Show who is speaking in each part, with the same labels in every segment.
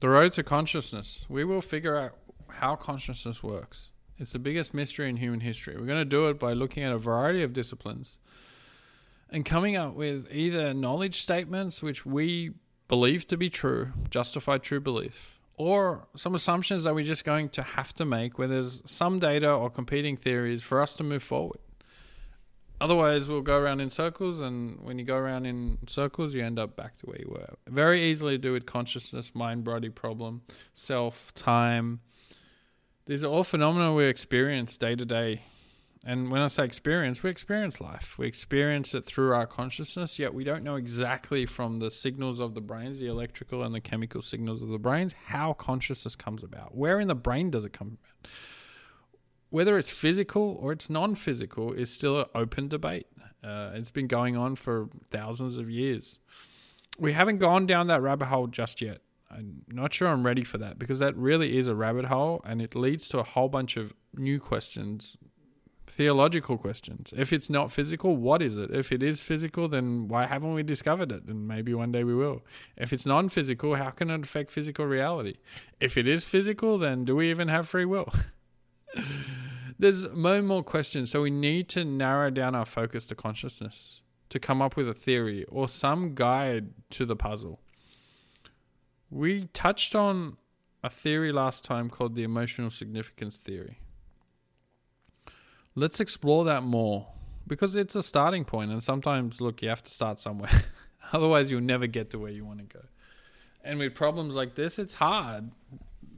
Speaker 1: The road to consciousness. We will figure out how consciousness works. It's the biggest mystery in human history. We're going to do it by looking at a variety of disciplines and coming up with either knowledge statements which we believe to be true, justified true belief, or some assumptions that we're just going to have to make where there's some data or competing theories for us to move forward. Otherwise, we'll go around in circles, and when you go around in circles, you end up back to where you were. Very easily to do with consciousness, mind body problem, self, time. These are all phenomena we experience day to day. And when I say experience, we experience life. We experience it through our consciousness, yet we don't know exactly from the signals of the brains, the electrical and the chemical signals of the brains, how consciousness comes about. Where in the brain does it come about? Whether it's physical or it's non physical is still an open debate. Uh, it's been going on for thousands of years. We haven't gone down that rabbit hole just yet. I'm not sure I'm ready for that because that really is a rabbit hole and it leads to a whole bunch of new questions, theological questions. If it's not physical, what is it? If it is physical, then why haven't we discovered it? And maybe one day we will. If it's non physical, how can it affect physical reality? If it is physical, then do we even have free will? There's and more questions, so we need to narrow down our focus to consciousness to come up with a theory or some guide to the puzzle. We touched on a theory last time called the emotional significance theory. Let's explore that more because it's a starting point, and sometimes, look, you have to start somewhere. Otherwise, you'll never get to where you want to go. And with problems like this, it's hard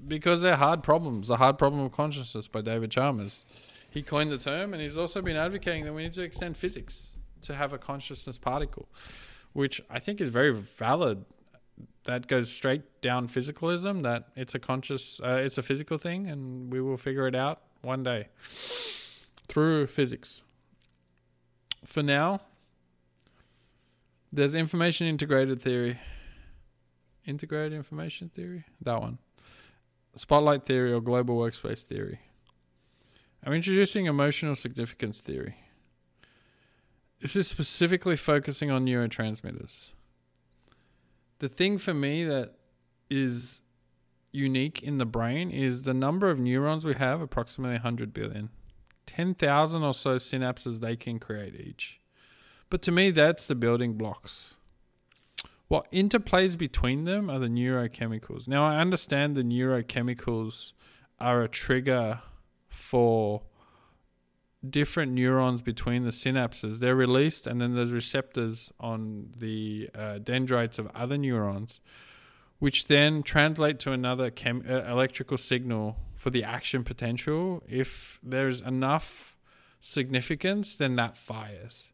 Speaker 1: because they're hard problems. The hard problem of consciousness by David Chalmers. He coined the term, and he's also been advocating that we need to extend physics to have a consciousness particle, which I think is very valid. That goes straight down physicalism. That it's a conscious, uh, it's a physical thing, and we will figure it out one day through physics. For now, there's information integrated theory. Integrated information theory? That one. Spotlight theory or global workspace theory. I'm introducing emotional significance theory. This is specifically focusing on neurotransmitters. The thing for me that is unique in the brain is the number of neurons we have, approximately 100 billion. 10,000 or so synapses they can create each. But to me, that's the building blocks. What interplays between them are the neurochemicals. Now, I understand the neurochemicals are a trigger for different neurons between the synapses. They're released, and then there's receptors on the uh, dendrites of other neurons, which then translate to another chem- uh, electrical signal for the action potential. If there's enough significance, then that fires.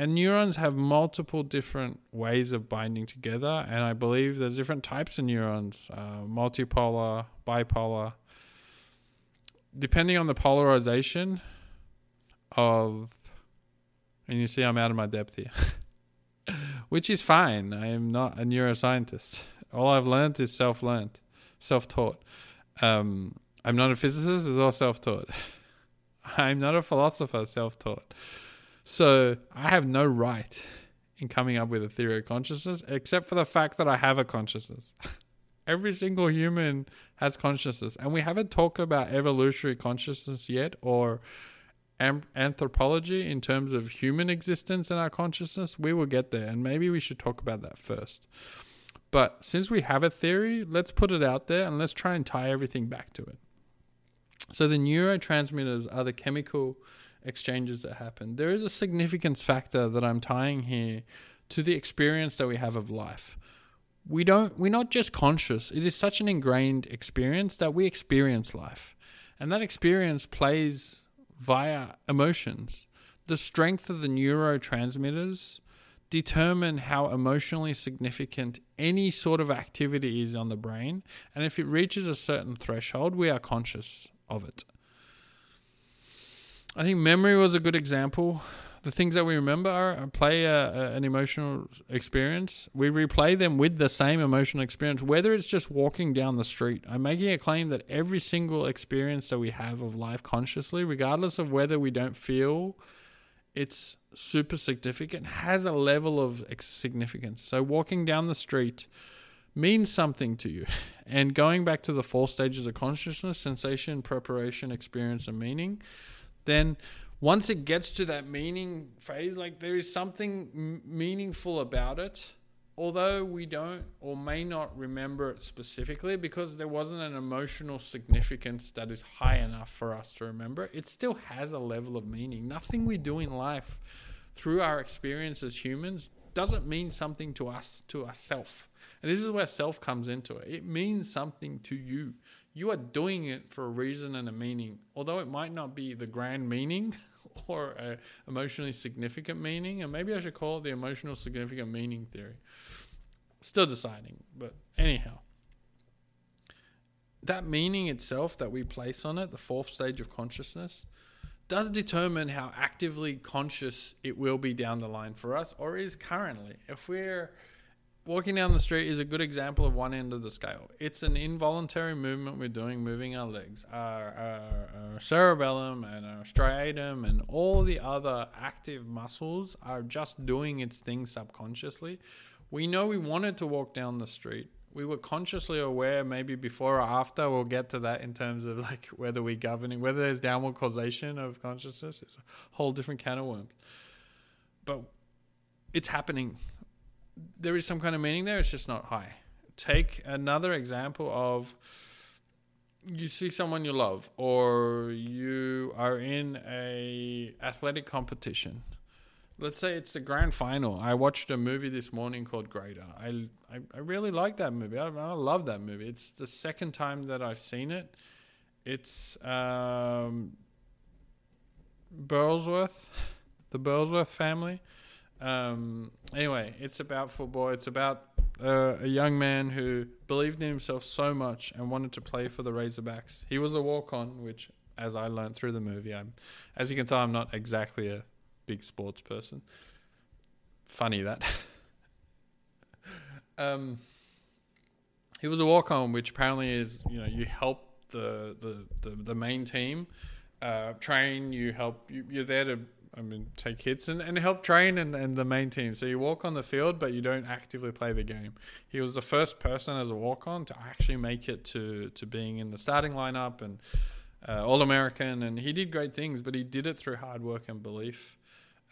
Speaker 1: And neurons have multiple different ways of binding together, and I believe there's different types of neurons, uh, multipolar, bipolar. Depending on the polarization of, and you see I'm out of my depth here, which is fine. I am not a neuroscientist. All I've learned is self-learned, self-taught. Um, I'm not a physicist; it's all self-taught. I'm not a philosopher; self-taught. So I have no right in coming up with a theory of consciousness, except for the fact that I have a consciousness. Every single human has consciousness, and we haven't talked about evolutionary consciousness yet, or anthropology in terms of human existence and our consciousness. We will get there, and maybe we should talk about that first. But since we have a theory, let's put it out there and let's try and tie everything back to it. So the neurotransmitters are the chemical exchanges that happen. There is a significance factor that I'm tying here to the experience that we have of life. We don't we're not just conscious. It is such an ingrained experience that we experience life. And that experience plays via emotions. The strength of the neurotransmitters determine how emotionally significant any sort of activity is on the brain. And if it reaches a certain threshold, we are conscious of it. I think memory was a good example. The things that we remember are, uh, play a, a, an emotional experience. We replay them with the same emotional experience, whether it's just walking down the street. I'm making a claim that every single experience that we have of life consciously, regardless of whether we don't feel it's super significant, has a level of significance. So walking down the street means something to you. And going back to the four stages of consciousness sensation, preparation, experience, and meaning then once it gets to that meaning phase, like there is something m- meaningful about it although we don't or may not remember it specifically because there wasn't an emotional significance that is high enough for us to remember, it still has a level of meaning. Nothing we do in life through our experience as humans doesn't mean something to us, to ourselves. And this is where self comes into it. It means something to you. You are doing it for a reason and a meaning. Although it might not be the grand meaning or a emotionally significant meaning, and maybe I should call it the emotional significant meaning theory. Still deciding, but anyhow. That meaning itself that we place on it, the fourth stage of consciousness, does determine how actively conscious it will be down the line for us or is currently. If we're walking down the street is a good example of one end of the scale. It's an involuntary movement we're doing, moving our legs. Our, our, our, cerebellum and our striatum and all the other active muscles are just doing its thing subconsciously. We know we wanted to walk down the street. We were consciously aware, maybe before or after. We'll get to that in terms of like whether we're governing, whether there's downward causation of consciousness. It's a whole different can of worms. But it's happening there is some kind of meaning there. It's just not high. Take another example of you see someone you love, or you are in a athletic competition. Let's say it's the grand final. I watched a movie this morning called Greater. I I, I really like that movie. I, I love that movie. It's the second time that I've seen it. It's um, Burlsworth, the Burlsworth family. Um, anyway, it's about football. It's about uh, a young man who believed in himself so much and wanted to play for the Razorbacks. He was a walk on, which, as I learned through the movie, I'm, as you can tell, I'm not exactly a big sports person. Funny that. um, he was a walk on, which apparently is you know you help the the the, the main team uh, train. You help you, you're there to I mean, take hits and, and help train and, and the main team. So you walk on the field, but you don't actively play the game. He was the first person as a walk on to actually make it to, to being in the starting lineup and uh, All American. And he did great things, but he did it through hard work and belief.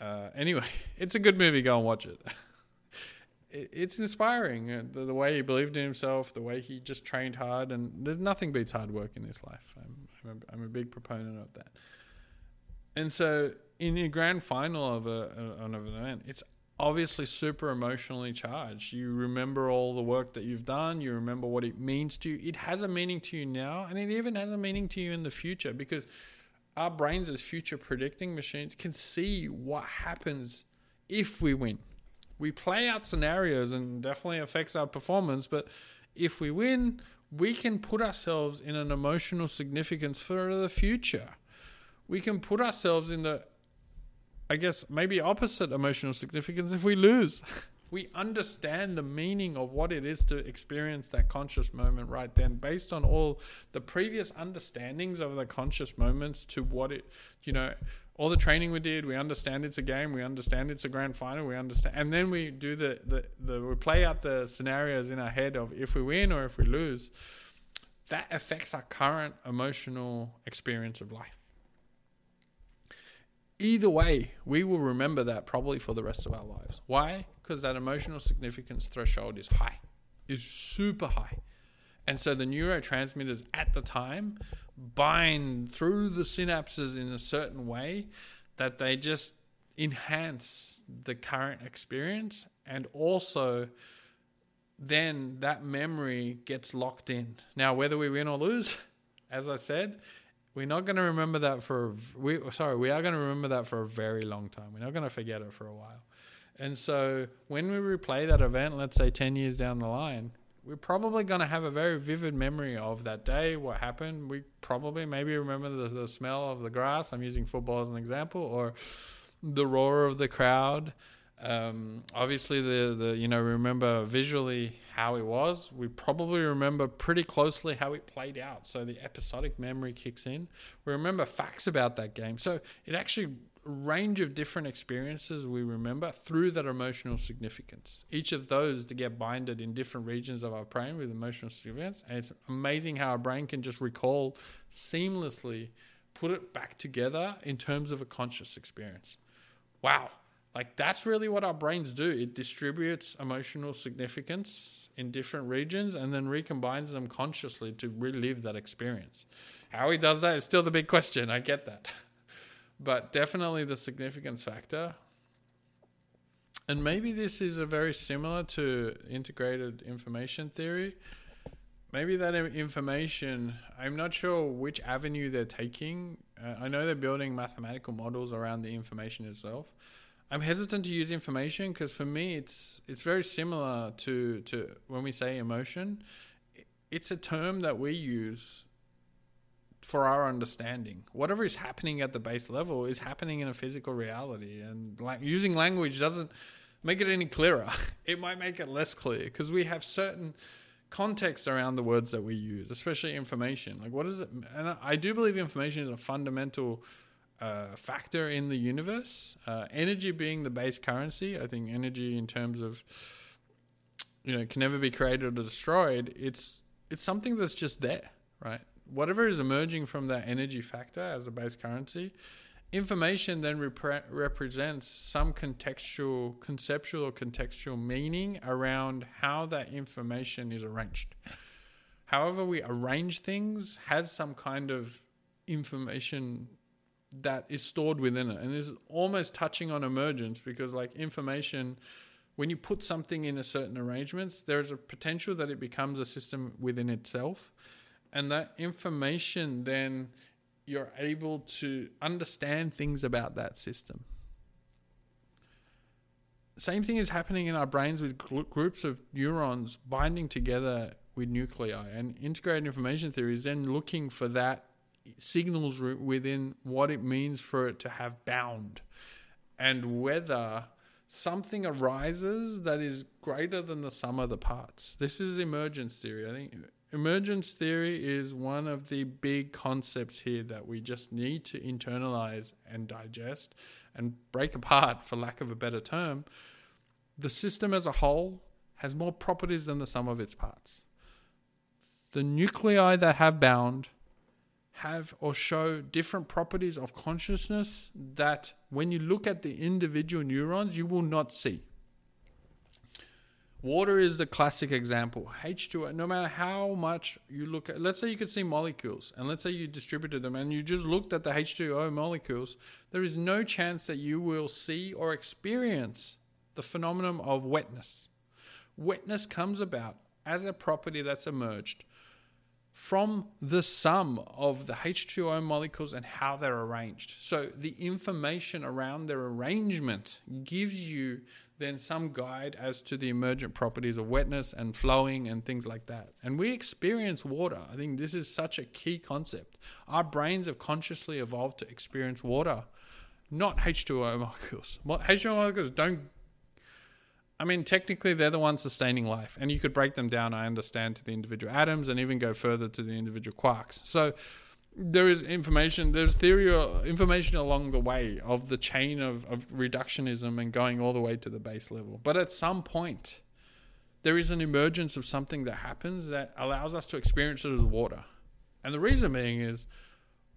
Speaker 1: Uh, anyway, it's a good movie. Go and watch it. it it's inspiring uh, the, the, way he believed in himself, the way he just trained hard, and there's nothing beats hard work in this life. I'm, I'm, a, I'm a big proponent of that. And so in the grand final of a, of an event, it's obviously super emotionally charged. You remember all the work that you've done, you remember what it means to you. It has a meaning to you now, and it even has a meaning to you in the future because our brains, as future predicting machines, can see what happens if we win. We play out scenarios and definitely affects our performance, but if we win, we can put ourselves in an emotional significance for the future. We can put ourselves in the I guess maybe opposite emotional significance if we lose. we understand the meaning of what it is to experience that conscious moment right then based on all the previous understandings of the conscious moments to what it you know all the training we did we understand it's a game we understand it's a grand final we understand and then we do the the, the we play out the scenarios in our head of if we win or if we lose that affects our current emotional experience of life either way, we will remember that probably for the rest of our lives. Why? Because that emotional significance threshold is high, is super high. And so the neurotransmitters at the time bind through the synapses in a certain way that they just enhance the current experience and also then that memory gets locked in. Now, whether we win or lose, as I said, we're not going to remember that for we sorry we are going to remember that for a very long time. We're not going to forget it for a while. And so when we replay that event let's say 10 years down the line we're probably going to have a very vivid memory of that day what happened. We probably maybe remember the, the smell of the grass. I'm using football as an example or the roar of the crowd um, obviously, the the you know remember visually how it was. We probably remember pretty closely how it played out. So the episodic memory kicks in. We remember facts about that game. So it actually range of different experiences we remember through that emotional significance. Each of those to get binded in different regions of our brain with emotional significance. And it's amazing how our brain can just recall seamlessly, put it back together in terms of a conscious experience. Wow. Like that's really what our brains do. It distributes emotional significance in different regions and then recombines them consciously to relive that experience. How he does that is still the big question. I get that. But definitely the significance factor. And maybe this is a very similar to integrated information theory. Maybe that information, I'm not sure which avenue they're taking. Uh, I know they're building mathematical models around the information itself. I'm hesitant to use information because for me it's it's very similar to to when we say emotion. It's a term that we use for our understanding. Whatever is happening at the base level is happening in a physical reality, and like using language doesn't make it any clearer. It might make it less clear because we have certain context around the words that we use, especially information. Like, what is it? And I do believe information is a fundamental uh, factor in the universe. Uh, energy being the base currency, I think energy in terms of you know can never be created or destroyed. It's it's something that's just there, right? whatever is emerging from that energy factor as a base currency, information then repre- represents some contextual, conceptual or contextual meaning around how that information is arranged. However, we arrange things has some kind of information that is stored within it and this is almost touching on emergence because like information when you put something in a certain arrangements there's a potential that it becomes a system within itself and that information then you're able to understand things about that system. Same thing is happening in our brains with groups of neurons binding together with nuclei. And integrated information theory is then looking for that signals within what it means for it to have bound and whether something arises that is greater than the sum of the parts. This is emergence theory. I think emergence theory is one of the big concepts here that we just need to internalize and digest and break apart, for lack of a better term. The system as a whole has more properties than the sum of its parts. The nuclei that have bound have or show different properties of consciousness that when you look at the individual neurons, you will not see. Water is the classic example. H2O, no matter how much you look at, let's say you could see molecules, and let's say you distributed them and you just looked at the H2O molecules, there is no chance that you will see or experience the phenomenon of wetness. Wetness comes about as a property that's emerged from the sum of the H2O molecules and how they're arranged. So the information around their arrangement gives you then some guide as to the emergent properties of wetness and flowing and things like that. And we experience water. I think this is such a key concept. Our brains have consciously evolved to experience water, not H2O molecules. H2O molecules don't I mean, technically, they're the ones sustaining life, and you could break them down. I understand to the individual atoms, and even go further to the individual quarks. So there is information. There's theory, or information along the way of the chain of, of reductionism and going all the way to the base level. But at some point, there is an emergence of something that happens that allows us to experience it as water, and the reason being is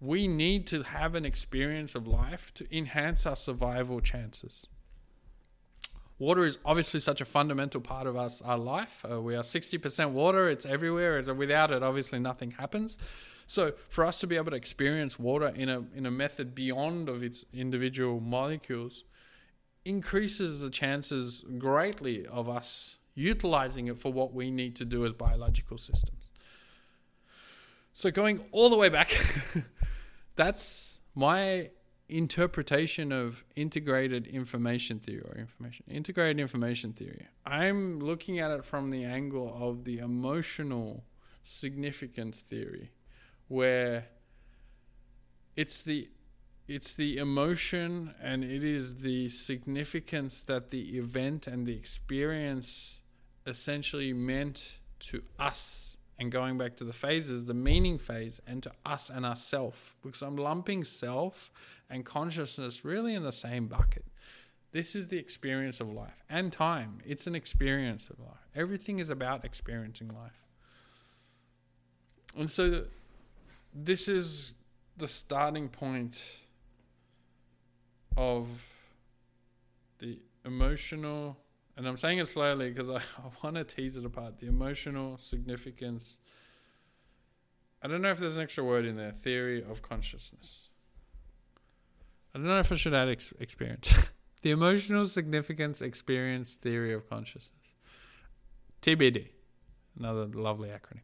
Speaker 1: we need to have an experience of life to enhance our survival chances. Water is obviously such a fundamental part of us, our life. Uh, we are 60% water, it's everywhere. It's, without it, obviously, nothing happens. So, for us to be able to experience water in a, in a method beyond of its individual molecules increases the chances greatly of us utilizing it for what we need to do as biological systems. So, going all the way back, that's my interpretation of integrated information theory or information integrated information theory. I'm looking at it from the angle of the emotional significance theory where it's the it's the emotion and it is the significance that the event and the experience essentially meant to us and going back to the phases, the meaning phase, and to us and ourself, because I'm lumping self and consciousness really in the same bucket. This is the experience of life and time. It's an experience of life. Everything is about experiencing life. And so this is the starting point of the emotional and I'm saying it slowly because I, I want to tease it apart. The emotional significance. I don't know if there's an extra word in there. Theory of consciousness. I don't know if I should add ex- experience. the emotional significance experience theory of consciousness. TBD. Another lovely acronym.